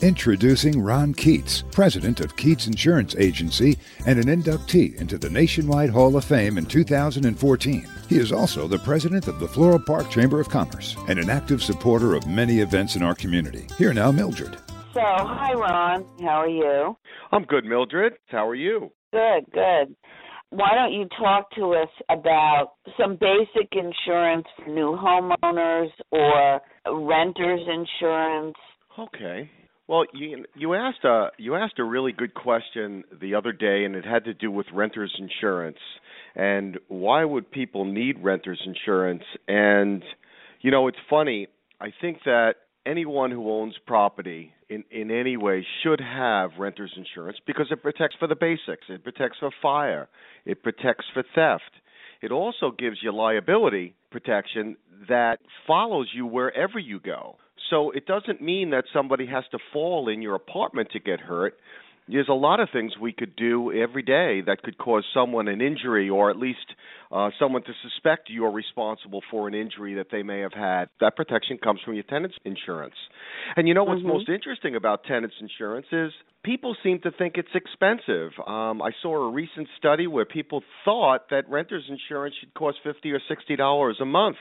Introducing Ron Keats, president of Keats Insurance Agency and an inductee into the Nationwide Hall of Fame in 2014. He is also the president of the Floral Park Chamber of Commerce and an active supporter of many events in our community. Here now, Mildred. So, hi, Ron. How are you? I'm good, Mildred. How are you? Good, good. Why don't you talk to us about some basic insurance for new homeowners or renters insurance? Okay. Well, you you asked a you asked a really good question the other day, and it had to do with renters insurance and why would people need renters insurance? And you know, it's funny. I think that anyone who owns property in in any way should have renters insurance because it protects for the basics. It protects for fire. It protects for theft. It also gives you liability protection that follows you wherever you go. So it doesn't mean that somebody has to fall in your apartment to get hurt. There's a lot of things we could do every day that could cause someone an injury or at least uh, someone to suspect you're responsible for an injury that they may have had. That protection comes from your tenant's insurance. And you know what's Mhm. most interesting about tenants insurance is people seem to think it's expensive. Um, I saw a recent study where people thought that renters insurance should cost 50 or 60 dollars a month.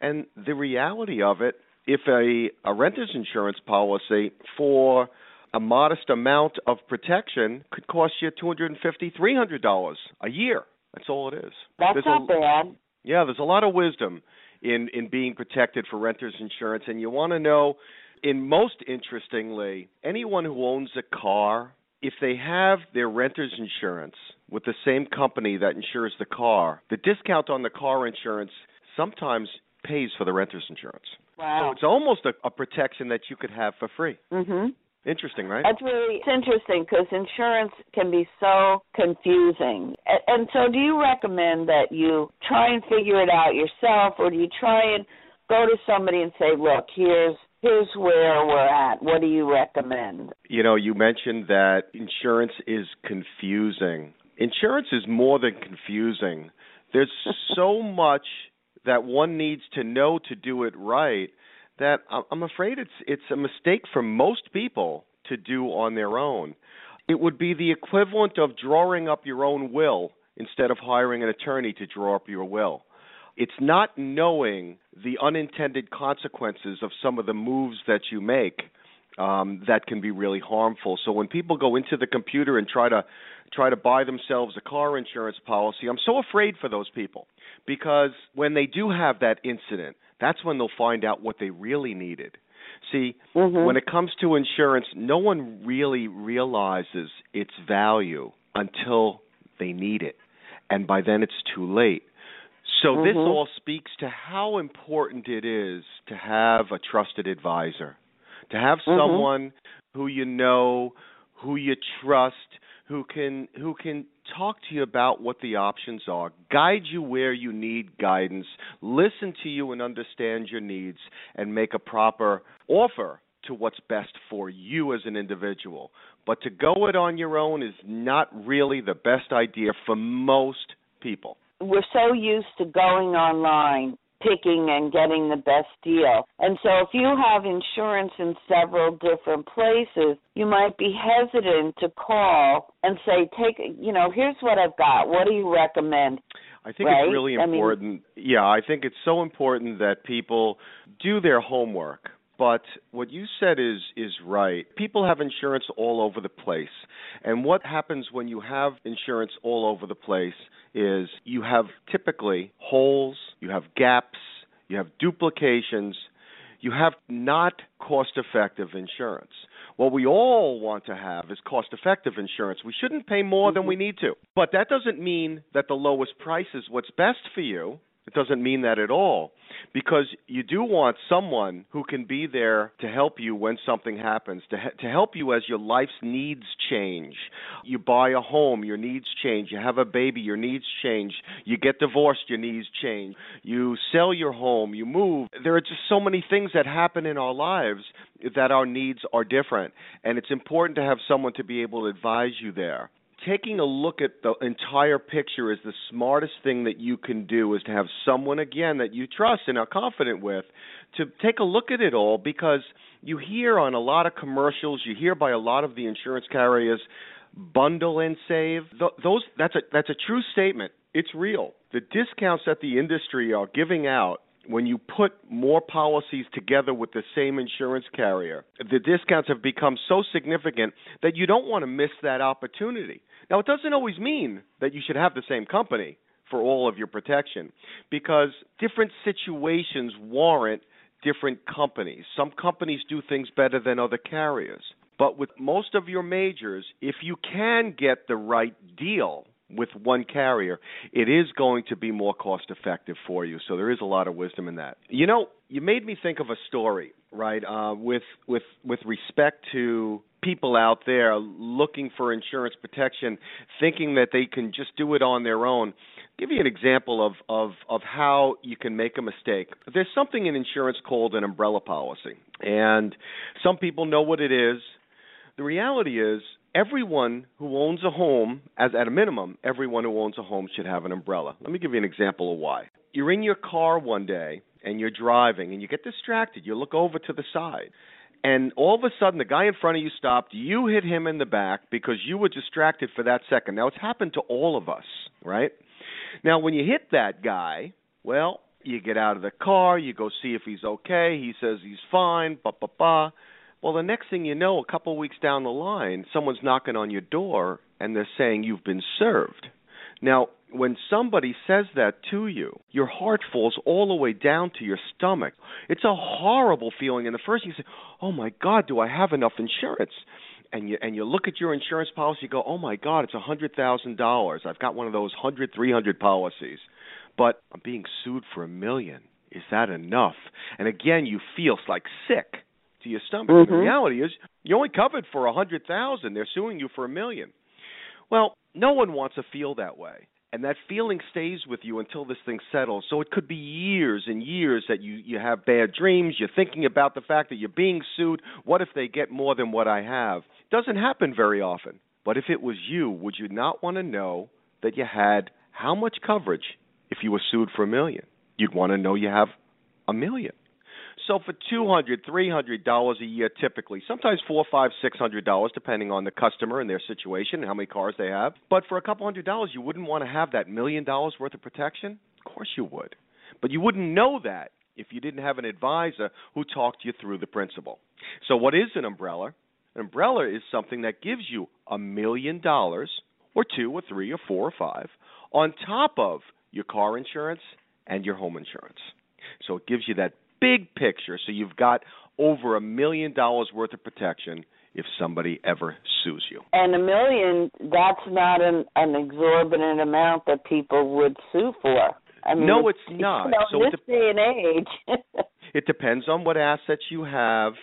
And the reality of it, if a, a renter's insurance policy for a modest amount of protection could cost you two hundred and fifty, three hundred dollars a year. That's all it is. That's There's not a, bad. yeah, there's a lot of wisdom in in being protected for renters insurance, and you want to know. In most interestingly, anyone who owns a car, if they have their renter's insurance with the same company that insures the car, the discount on the car insurance sometimes pays for the renter's insurance. So it's almost a, a protection that you could have for free. Mhm. Interesting, right? That's really it's interesting because insurance can be so confusing. And, and so, do you recommend that you try and figure it out yourself, or do you try and go to somebody and say, "Look, here's here's where we're at. What do you recommend?" You know, you mentioned that insurance is confusing. Insurance is more than confusing. There's so much that one needs to know to do it right that I'm afraid it's it's a mistake for most people to do on their own. It would be the equivalent of drawing up your own will instead of hiring an attorney to draw up your will. It's not knowing the unintended consequences of some of the moves that you make um, that can be really harmful. So when people go into the computer and try to try to buy themselves a car insurance policy, I'm so afraid for those people because when they do have that incident, that's when they'll find out what they really needed. See, Mhm. when it comes to insurance, no one really realizes its value until they need it. And by then it's too late. So this Mhm. all speaks to how important it is to have a trusted advisor. To have Mhm. someone who you know, who you trust, who can who can talk to you about what the options are, guide you where you need guidance, listen to you and understand your needs and make a proper offer to what's best for you as an individual. But to go it on your own is not really the best idea for most people. we're so used to going online picking and getting the best deal. And so if you have insurance in several different places, you might be hesitant to call and say, "Take, you know, here's what I've got. What do you recommend?" I think Right? it's really I mean- important. yeah, I think it's so important that people do their homework. But what you said is is right. People have insurance all over the place. And what happens when you have insurance all over the place is you have typically holes, you have gaps, you have duplications, you have not cost effective insurance. What we all want to have is cost effective insurance. We shouldn't pay more than we mm-hmm. need to. But that doesn't mean that the lowest price is what's best for you. It doesn't mean that at all. Because you do want someone who can be there to help you when something happens, to he- to help you as your life's needs change. You buy a home, your needs change. You have a baby, your needs change. You get divorced, your needs change. You sell your home, you move. There are just so many things that happen in our lives that our needs are different, and it's important to have someone to be able to advise you there taking a look at the entire picture is the smartest thing that you can do is to have someone again that you trust and are confident with to take a look at it all because you hear on a lot of commercials, you hear by a lot of the insurance carriers, bundle and save. Th- those that's a that's a true statement. It's real. The discounts that the industry are giving out when you put more policies together with the same insurance carrier, the discounts have become so significant that you don't want to miss that opportunity. Now, it doesn't always mean that you should have the same company for all of your protection because different situations warrant different companies. Some companies do things better than other carriers. But with most of your majors, if you can get the right deal with one carrier, it is going to be more cost effective for you. So there is a lot of wisdom in that. You know, you made me think of a story, right? Uh, with with with respect to people out there looking for insurance protection, thinking that they can just do it on their own. I'll give you an example of, of, of how you can make a mistake. There's something in insurance called an umbrella policy, and some people know what it is. The reality is, everyone who owns a home, as at a minimum, everyone who owns a home should have an umbrella. Let me give you an example of why. You're in your car one day and you're driving and you get distracted. You look over to the side and all of a sudden the guy in front of you stopped you hit him in the back because you were distracted for that second now it's happened to all of us right now when you hit that guy well you get out of the car you go see if he's okay he says he's fine ba ba ba well the next thing you know a couple weeks down the line someone's knocking on your door and they're saying you've been served now when somebody says that to you, your heart falls all the way down to your stomach. It's a horrible feeling. And the first thing you say, "Oh my God, do I have enough insurance?" And you and you look at your insurance policy, you go, "Oh my God, it's a hundred thousand dollars. I've got one of those hundred, three hundred policies, but I'm being sued for a million. Is that enough?" And again, you feel like sick to your stomach. Mm-hmm. The reality is, you're only covered for a hundred thousand. They're suing you for a million. Well, no one wants to feel that way and that feeling stays with you until this thing settles. So it could be years and years that you you have bad dreams. You're thinking about the fact that you're being sued. What if they get more than what I have? Doesn't happen very often. But if it was you, would you not want to know that you had how much coverage if you were sued for a million? You'd want to know you have a million. So for two hundred, three hundred dollars a year, typically, sometimes four, five, six hundred dollars, depending on the customer and their situation and how many cars they have. But for a couple hundred dollars, you wouldn't want to have that million dollars worth of protection. Of course you would, but you wouldn't know that if you didn't have an advisor who talked you through the principle. So what is an umbrella? An umbrella is something that gives you a million dollars, or two, or three, or four, or five, on top of your car insurance and your home insurance. So it gives you that big picture. So you've got over a million dollars worth of protection if somebody ever sues you. And a million, that's not an, an exorbitant amount that people would sue for. I mean, no, it's not. You know, so this it, de- day and age. it depends on what assets you have.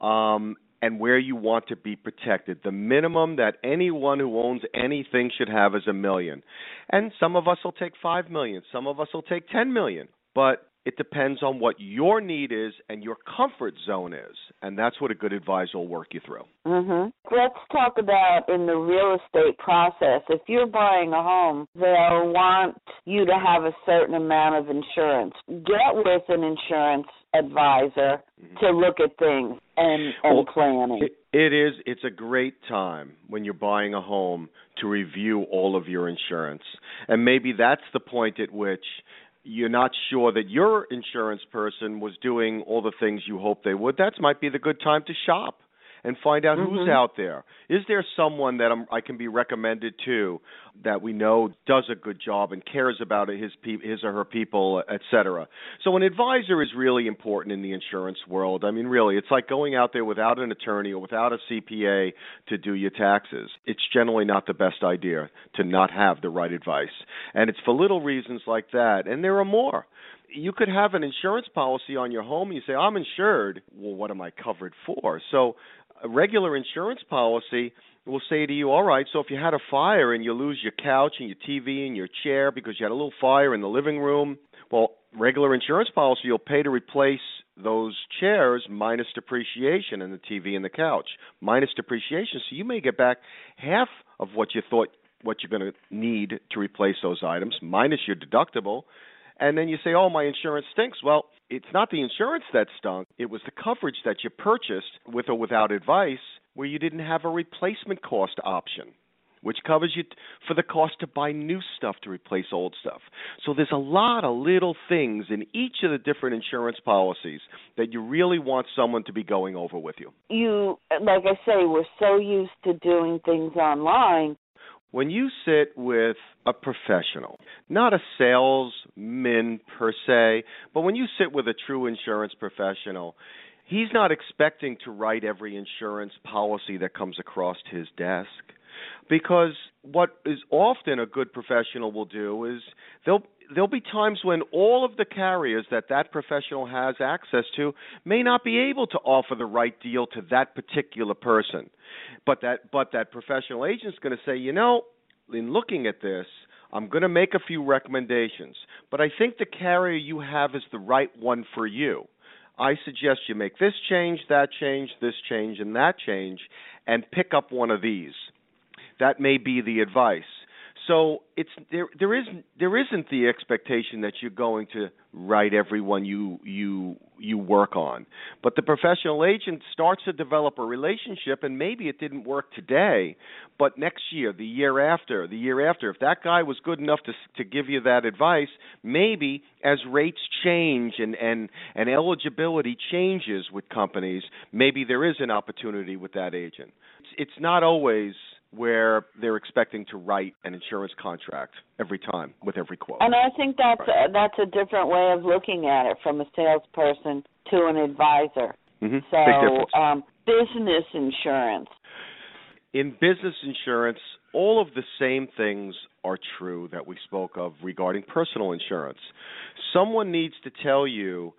Um, and where you want to be protected. The minimum that anyone who owns anything should have is a million. And some of us will take 5 million, some of us will take 10 million. But it depends on what your need is and your comfort zone is, and that's what a good advisor will work you through. Mhm. Let's talk about in the real estate process. If you're buying a home, they'll want you to have a certain amount of insurance. Get with an insurance advisor Mm-hmm. to look at things and and Well, planning. It, it is. It's a great time when you're buying a home to review all of your insurance, and maybe that's the point at which you're not sure that your insurance person was doing all the things you hope they would. That might be the good time to shop and find out who's Mhm. out there. Is there someone that I'm, I can be recommended to that we know does a good job and cares about his pe- his or her people, etc. So an advisor is really important in the insurance world. I mean, really, it's like going out there without an attorney or without a CPA to do your taxes. It's generally not the best idea to not have the right advice, and it's for little reasons like that. And there are more you could have an insurance policy on your home and you say i'm insured well what am i covered for so a regular insurance policy will say to you all right so if you had a fire and you lose your couch and your tv and your chair because you had a little fire in the living room well regular insurance policy you'll pay to replace those chairs minus depreciation and the tv and the couch minus depreciation so you may get back half of what you thought what you're going to need to replace those items minus your deductible and then you say, "Oh, my insurance stinks." Well, it's not the insurance that stunk, it was the coverage that you purchased with or without advice where you didn't have a replacement cost option which covers you for the cost to buy new stuff to replace old stuff. So there's a lot of little things in each of the different insurance policies that you really want someone to be going over with you. You, like I say, we're so used to doing things online when you sit with a professional, not a salesman per se, but when you sit with a true insurance professional, he's not expecting to write every insurance policy that comes across his desk. Because what is often a good professional will do is they'll there'll be times when all of the carriers that that professional has access to may not be able to offer the right deal to that particular person. But that but that professional agent is going to say you know in looking at this I'm going to make a few recommendations but I think the carrier you have is the right one for you. I suggest you make this change that change this change and that change and pick up one of these that may be the advice. So it's there. There isn't there isn't the expectation that you're going to write everyone you you you work on, but the professional agent starts to develop a relationship, and maybe it didn't work today, but next year, the year after, the year after, if that guy was good enough to to give you that advice, maybe as rates change and and and eligibility changes with companies, maybe there is an opportunity with that agent. It's, it's not always where they're expecting to write an insurance contract every time with every quote. And I think that's right. a, that's a different way of looking at it from a salesperson to an advisor. Mm-hmm. So, um, business insurance. In business insurance, all of the same things are true that we spoke of regarding personal insurance. Someone needs to tell you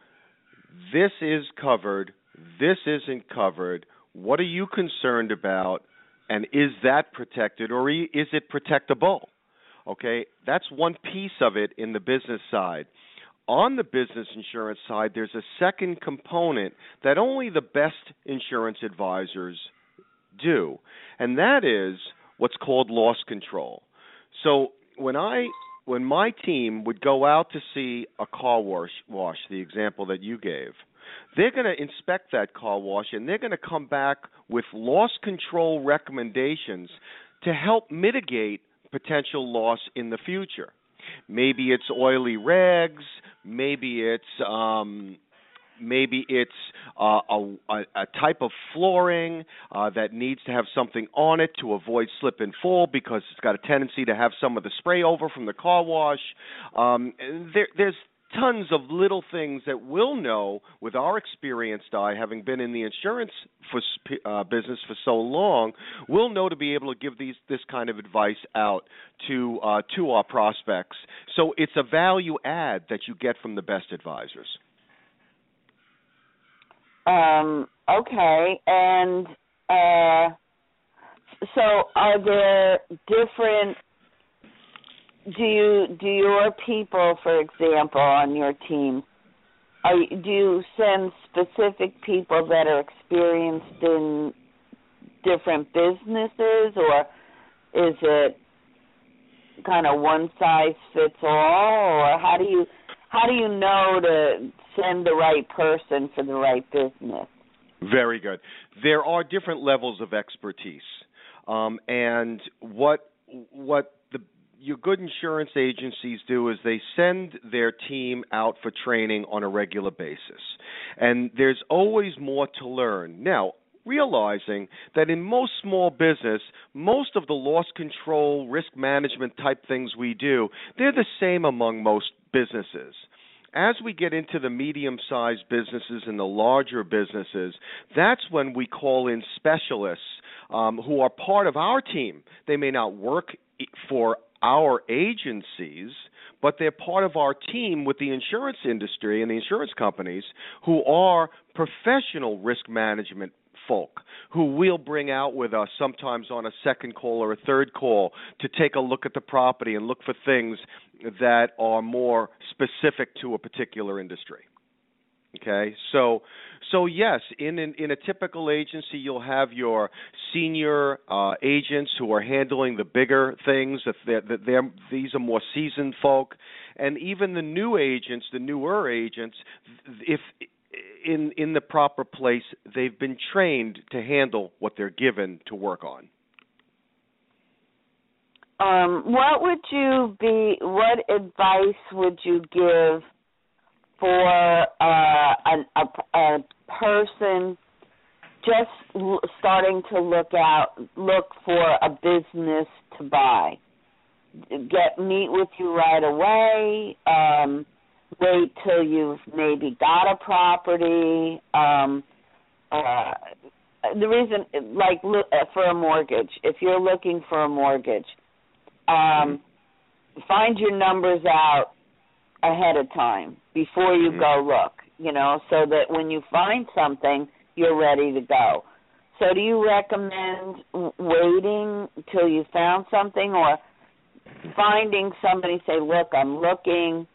this is covered, this isn't covered. What are you concerned about? And is that protected or is it protectable? Okay, that's one piece of it in the business side. On the business insurance side, there's a second component that only the best insurance advisors do, and that is what's called loss control. So when I when my team would go out to see a car wash, wash the example that you gave, they're going to inspect that car wash and they're going to come back with loss control recommendations to help mitigate potential loss in the future. Maybe it's oily rags, maybe it's um, maybe it's uh, a, a, type of flooring uh, that needs to have something on it to avoid slip and fall because it's got a tendency to have some of the spray over from the car wash. Um, there, there's tons of little things that we'll know with our experienced eye, having been in the insurance for, uh, business for so long, we'll know to be able to give these this kind of advice out to uh, to our prospects. So it's a value add that you get from the best advisors. Um, okay, and uh, so are there different do you do your people, for example, on your team, are, do you send specific people that are experienced in different businesses, or is it kind of one size fits all, or how do you how do you know to send the right person for the right business? Very good. There are different levels of expertise, um, and what what your good insurance agencies do is they send their team out for training on a regular basis. And there's always more to learn. Now, realizing that in most small business, most of the loss control, risk management type things we do, they're the same among most businesses as we get into the medium sized businesses and the larger businesses, that's when we call in specialists um, who are part of our team. They may not work for our agencies, but they're part of our team with the insurance industry and the insurance companies who are professional risk management folk who we'll bring out with us sometimes on a second call or a third call to take a look at the property and look for things that are more specific to a particular industry. Okay, so so yes, in in, in a typical agency, you'll have your senior uh, agents who are handling the bigger things. That they're, they're, these are more seasoned folk, and even the new agents, the newer agents, if in in the proper place, they've been trained to handle what they're given to work on. Um, what would you be? What advice would you give for uh, a, a, a person just l- starting to look out, look for a business to buy? Get meet with you right away. Um, wait till you've maybe got a property. Um, uh, the reason, like for a mortgage, if you're looking for a mortgage, um, find your numbers out ahead of time before you mm-hmm. go look. You know, so that when you find something, you're ready to go. So, do you recommend waiting till you found something, or finding somebody say, "Look, I'm looking,"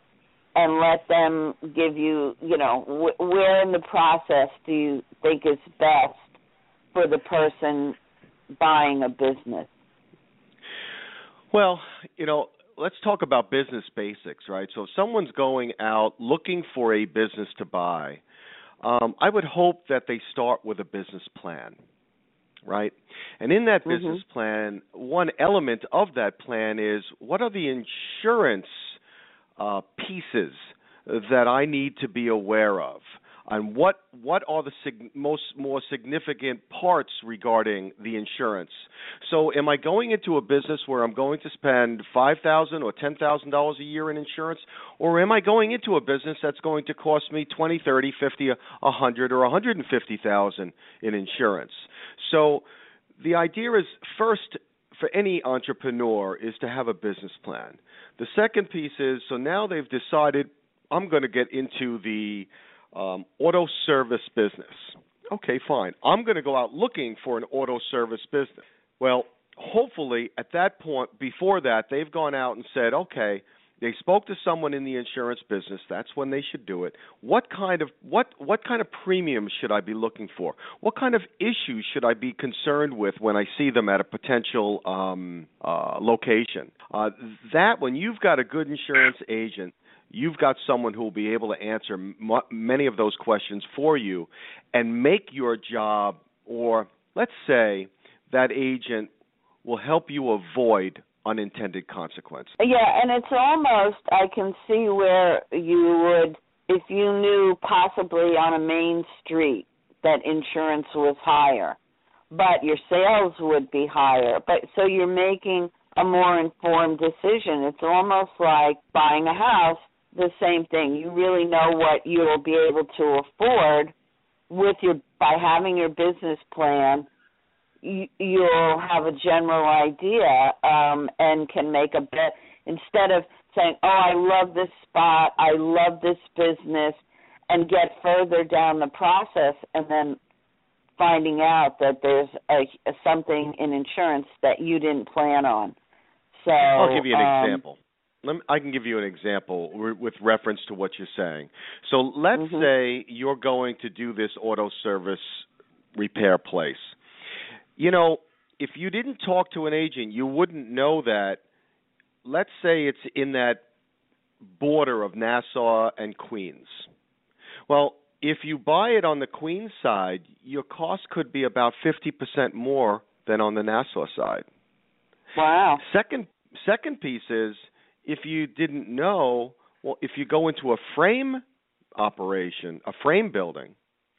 and let them give you, you know, wh- where in the process do you think is best for the person buying a business? Well, you know, let's talk about business basics, right? So if someone's going out looking for a business to buy, um, I would hope that they start with a business plan, right? And in that mm-hmm. business mm-hmm. plan, one element of that plan is what are the insurance uh, pieces that I need to be aware of? And what what are the sig- most more significant parts regarding the insurance? So, am I going into a business where I'm going to spend five thousand or ten thousand dollars a year in insurance, or am I going into a business that's going to cost me twenty, thirty, fifty, a hundred, or a hundred and fifty thousand in insurance? So, the idea is first for any entrepreneur is to have a business plan. The second piece is so now they've decided I'm going to get into the um, auto service business. Okay, fine. I'm going to go out looking for an auto service business. Well, hopefully at that point, before that, they've gone out and said, okay, they spoke to someone in the insurance business. That's when they should do it. What kind of what what kind of premiums should I be looking for? What kind of issues should I be concerned with when I see them at a potential um, uh, location? Uh, that when you've got a good insurance agent, you've got someone who will be able to answer m- many of those questions for you and make your job, or let's say that agent will help you avoid unintended consequences. Yeah, and it's almost I can see where you would if you knew possibly on a main street that insurance was higher, but your sales would be higher. But so you're making a more informed decision. It's almost like buying a house, the same thing. You really know what you will be able to afford with your by having your business plan you, you'll have a general idea um, and can make a bet instead of saying, "Oh, I love this spot, I love this business," and get further down the process and then finding out that there's a, a something in insurance that you didn't plan on. So I'll give you an um, example. Me, I can give you an example with reference to what you're saying. So let's mm-hmm. say you're going to do this auto service repair place you know, if you didn't talk to an agent, you wouldn't know that. Let's say it's in that border of Nassau and Queens. Well, if you buy it on the Queens side, your cost could be about 50% more than on the Nassau side. Wow. Second second piece is if you didn't know, well if you go into a frame operation, a frame building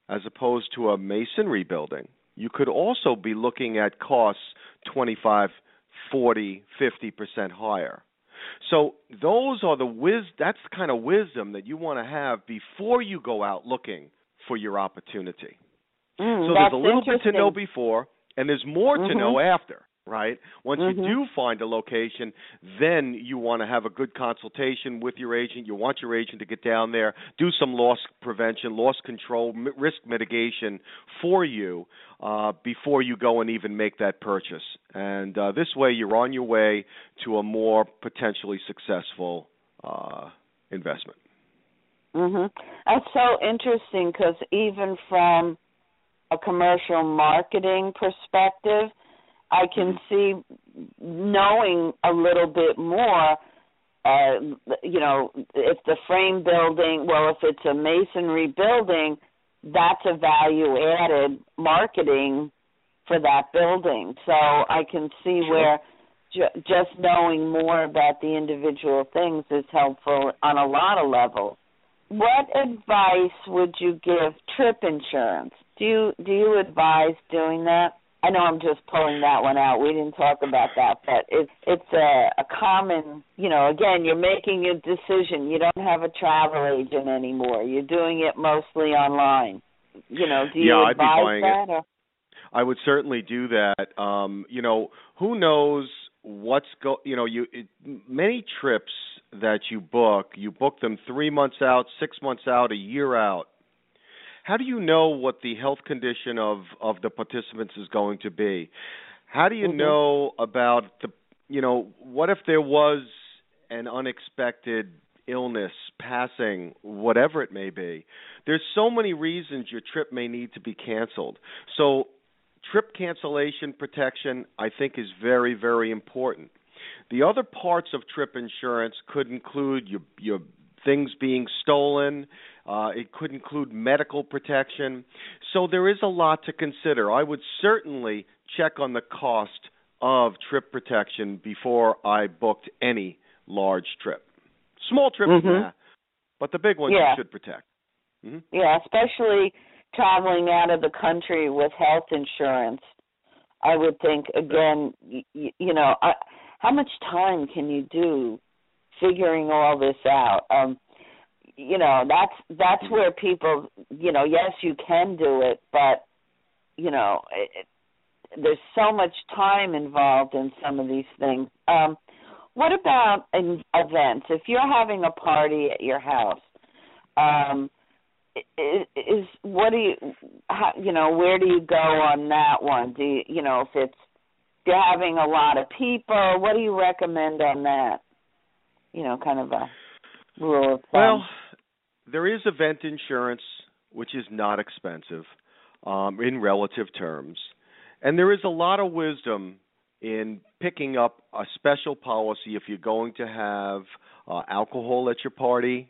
as opposed to a masonry building, you could also be looking at costs 25, 40, 50% higher. So those are the wis that's the kind of wisdom that you want to have before you go out looking for your opportunity. Mm, so there's a little bit to know before and there's more mm-hmm. to know after right? Once mm-hmm. you do find a location, then you want to have a good consultation with your agent. You want your agent to get down there, do some loss prevention, loss control, m- risk mitigation for you uh, before you go and even make that purchase. And uh, this way, you're on your way to a more potentially successful uh, investment. Mhm. That's so interesting because even from a commercial marketing perspective, I can see knowing a little bit more uh, you know, if the frame building, well, if it's a masonry building, that's a value added marketing for that building. So I can see where ju- just knowing more about the individual things is helpful on a lot of levels. What advice would you give trip insurance? Do you do you advise doing that? I know I'm just pulling that one out. We didn't talk about that, but it's it's a, a common, you know, again, you're making a decision. You don't have a travel agent anymore. You're doing it mostly online. You know, do you Yeah, I'd be advise buying that? it. Or? I would certainly do that. Um, you know, who knows what's go? You know, you it, many trips that you book, you book them three months out, six months out, a year out. How do you know what the health condition of of the participants is going to be? How do you Mhm. know about the? You know, what if there was an unexpected illness, passing, whatever it may be? There's so many reasons your trip may need to be canceled. So trip cancellation protection I think is very very important. The other parts of trip insurance could include your your things being stolen, uh, it could include medical protection. So there is a lot to consider. I would certainly check on the cost of trip protection before I booked any large trip. Small trips, Mhm. nah, but the big ones Yeah. you should protect. hmm Yeah, especially traveling out of the country with health insurance. I would think again, y- y- you know, I, how much time can you do figuring all this out? Um you know, that's that's where people, you know, yes, you can do it, but you know, it, there's so much time involved in some of these things. Um what about in events? If you're having a party at your house, um is, is what do you how, you know where do you go on that one do you you know if it's if you're having a lot of people what do you recommend on that you know kind of a rule of thumb Well, there is event insurance, which is not expensive um, in relative terms, and there is a lot of wisdom in picking up a special policy if you're going to have uh, alcohol at your party,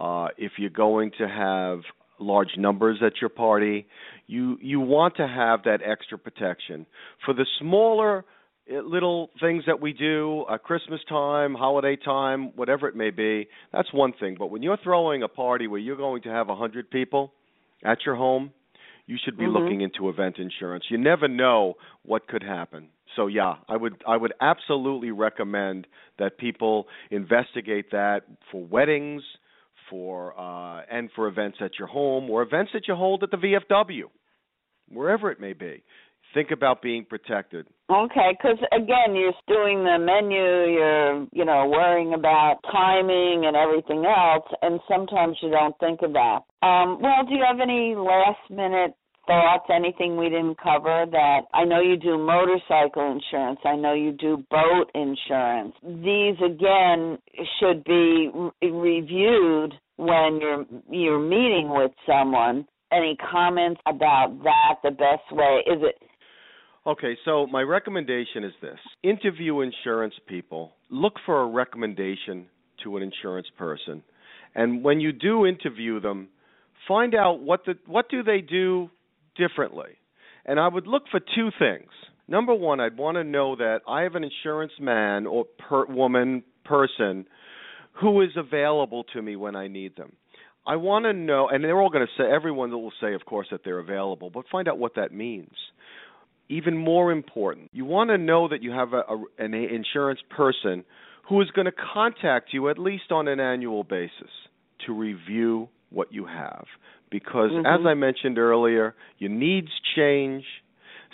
uh, if you're going to have large numbers at your party. You you want to have that extra protection for the smaller uh, little things that we do at Christmas time, holiday time, whatever it may be, that's one thing. But when you're throwing a party where you're going to have a hundred people at your home, you should be Mhm. looking into event insurance. You never know what could happen. So yeah, I would I would absolutely recommend that people investigate that for weddings, for uh and for events at your home or events that you hold at the VFW, wherever it may be. Think about being protected. okay because again you're doing the menu you're you know worrying about timing and everything else and sometimes you don't think of that. Um well do you have any last minute thoughts anything we didn't cover that i know you do motorcycle insurance i know you do boat insurance. These again should be re- reviewed when you're you're meeting with someone. Any comments about that the best way? Is it Okay, so my recommendation is this. Interview insurance people. Look for a recommendation to an insurance person. And when you do interview them, find out what the what do they do differently. And I would look for two things. Number one, I'd want to know that I have an insurance man or per, woman person who is available to me when I need them. I want to know, and they're all going to say, everyone will say, of course, that they're available, but find out what that means. Even more important, you want to know that you have a, a, an insurance person who is going to contact you at least on an annual basis to review what you have. Because, Mhm. as I mentioned earlier, your needs change.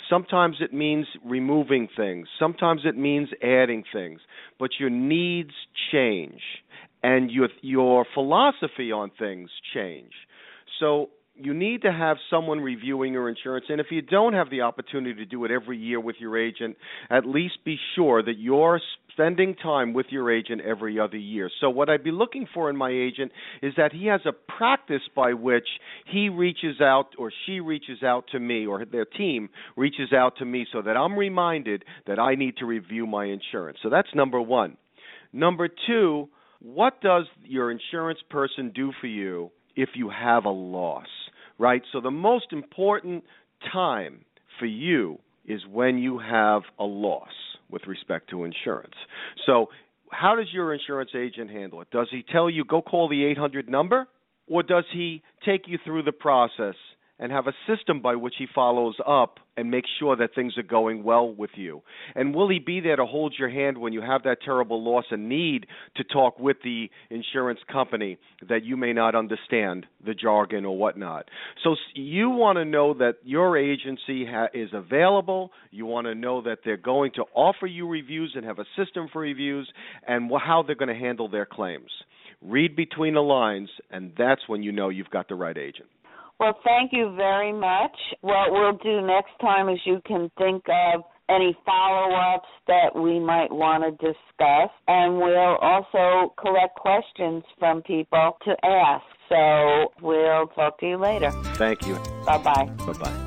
Sometimes it means removing things, sometimes it means adding things, but your needs change and your your philosophy on things change. So you need to have someone reviewing your insurance and if you don't have the opportunity to do it every year with your agent, at least be sure that you're spending time with your agent every other year. So what I'd be looking for in my agent is that he has a practice by which he reaches out or she reaches out to me or their team reaches out to me so that I'm reminded that I need to review my insurance. So that's number 1. Number 2, what does your insurance person do for you if you have a loss, right? So the most important time for you is when you have a loss with respect to insurance. So, how does your insurance agent handle it? Does he tell you go call the 800 number or does he take you through the process and have a system by which he follows up and makes sure that things are going well with you? And will he be there to hold your hand when you have that terrible loss and need to talk with the insurance company that you may not understand the jargon or whatnot? So you want to know that your agency ha- is available. You want to know that they're going to offer you reviews and have a system for reviews and wh- how they're going to handle their claims. Read between the lines, and that's when you know you've got the right agent. Well, thank you very much. What we'll do next time is you can think of any follow ups that we might want to discuss, and we'll also collect questions from people to ask. So we'll talk to you later. Thank you. Bye bye. Bye bye.